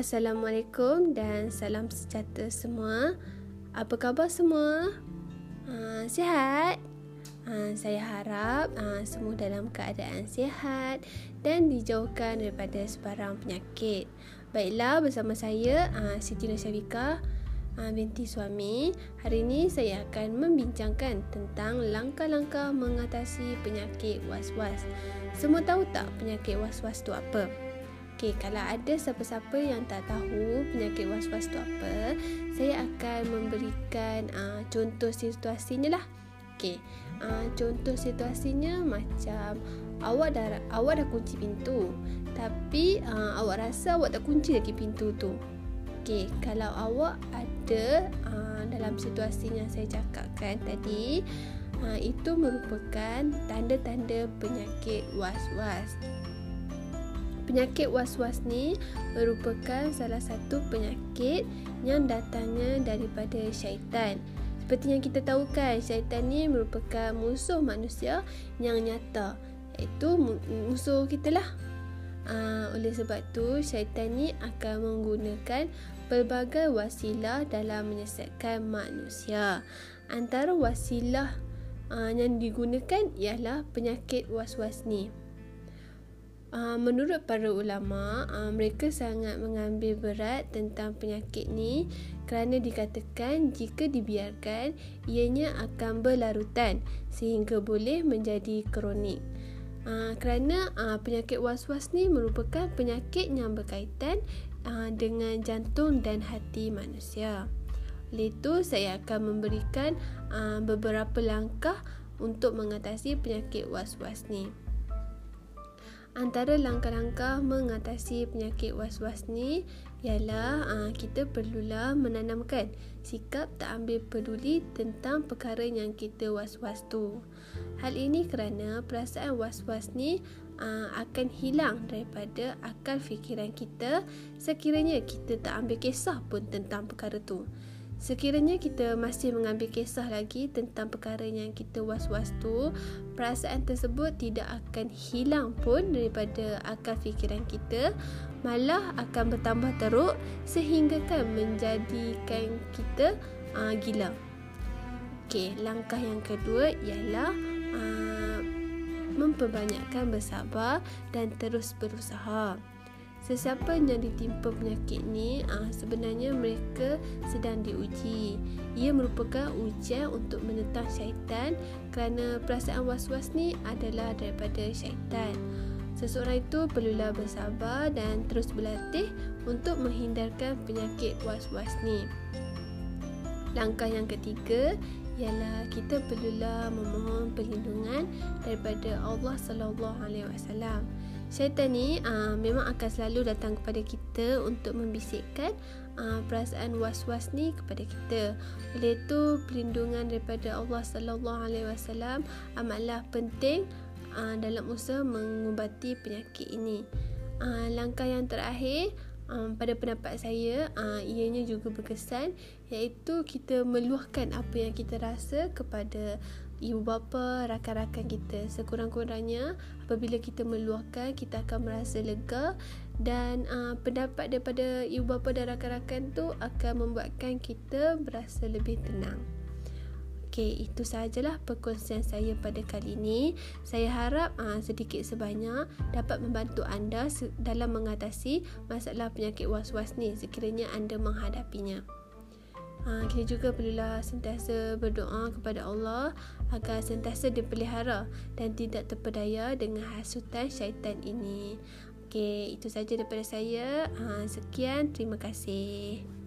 Assalamualaikum dan salam sejahtera semua. Apa khabar semua? Uh, sihat? Uh, saya harap uh, semua dalam keadaan sihat dan dijauhkan daripada sebarang penyakit. Baiklah, bersama saya uh, Siti Nusyafika uh, binti suami. Hari ini saya akan membincangkan tentang langkah-langkah mengatasi penyakit was-was. Semua tahu tak penyakit was-was itu apa? Okey, kalau ada siapa-siapa yang tak tahu penyakit was-was tu apa, saya akan memberikan uh, contoh situasinya lah. Okey, uh, contoh situasinya macam awak dah awak dah kunci pintu, tapi uh, awak rasa awak tak kunci lagi pintu tu. Okey, kalau awak ada uh, dalam situasi yang saya cakapkan tadi, uh, itu merupakan tanda-tanda penyakit was-was. Penyakit was-was ni merupakan salah satu penyakit yang datangnya daripada syaitan. Seperti yang kita tahu kan, syaitan ni merupakan musuh manusia yang nyata. Iaitu musuh kita lah. Uh, oleh sebab tu, syaitan ni akan menggunakan pelbagai wasilah dalam menyesatkan manusia. Antara wasilah uh, yang digunakan ialah penyakit was-was ni. Uh, menurut para ulama, uh, mereka sangat mengambil berat tentang penyakit ni kerana dikatakan jika dibiarkan ianya akan berlarutan sehingga boleh menjadi kronik. Uh, kerana uh, penyakit was-was ni merupakan penyakit yang berkaitan uh, dengan jantung dan hati manusia. Oleh itu, saya akan memberikan uh, beberapa langkah untuk mengatasi penyakit was-was ni. Antara langkah-langkah mengatasi penyakit was-was ni ialah uh, kita perlulah menanamkan sikap tak ambil peduli tentang perkara yang kita was-was tu. Hal ini kerana perasaan was-was ni uh, akan hilang daripada akal fikiran kita sekiranya kita tak ambil kisah pun tentang perkara tu. Sekiranya kita masih mengambil kisah lagi tentang perkara yang kita was-was tu, perasaan tersebut tidak akan hilang pun daripada akal fikiran kita, malah akan bertambah teruk sehingga kan menjadikan kita uh, gila. Okey, langkah yang kedua ialah uh, memperbanyakkan bersabar dan terus berusaha. Sesiapa yang ditimpa penyakit ni uh, sebenarnya mereka sedang diuji. Ia merupakan ujian untuk menentang syaitan kerana perasaan was-was ni adalah daripada syaitan. Seseorang itu perlulah bersabar dan terus berlatih untuk menghindarkan penyakit was-was ni. Langkah yang ketiga ialah kita perlulah memohon perlindungan daripada Allah sallallahu alaihi wasallam. Syaitan ni uh, memang akan selalu datang kepada kita untuk membisikkan uh, perasaan was-was ni kepada kita. Oleh itu perlindungan daripada Allah sallallahu alaihi wasallam amatlah penting uh, dalam usaha mengubati penyakit ini. Uh, langkah yang terakhir um, pada pendapat saya uh, ianya juga berkesan iaitu kita meluahkan apa yang kita rasa kepada ibu bapa, rakan-rakan kita. Sekurang-kurangnya apabila kita meluahkan, kita akan merasa lega dan uh, pendapat daripada ibu bapa dan rakan-rakan tu akan membuatkan kita berasa lebih tenang. Okey, itu sahajalah perkongsian saya pada kali ini. Saya harap uh, sedikit sebanyak dapat membantu anda dalam mengatasi masalah penyakit was-was ni sekiranya anda menghadapinya. Ha, kita juga perlulah sentiasa berdoa kepada Allah agar sentiasa dipelihara dan tidak terpedaya dengan hasutan syaitan ini. Okey, itu saja daripada saya. Ha, sekian, terima kasih.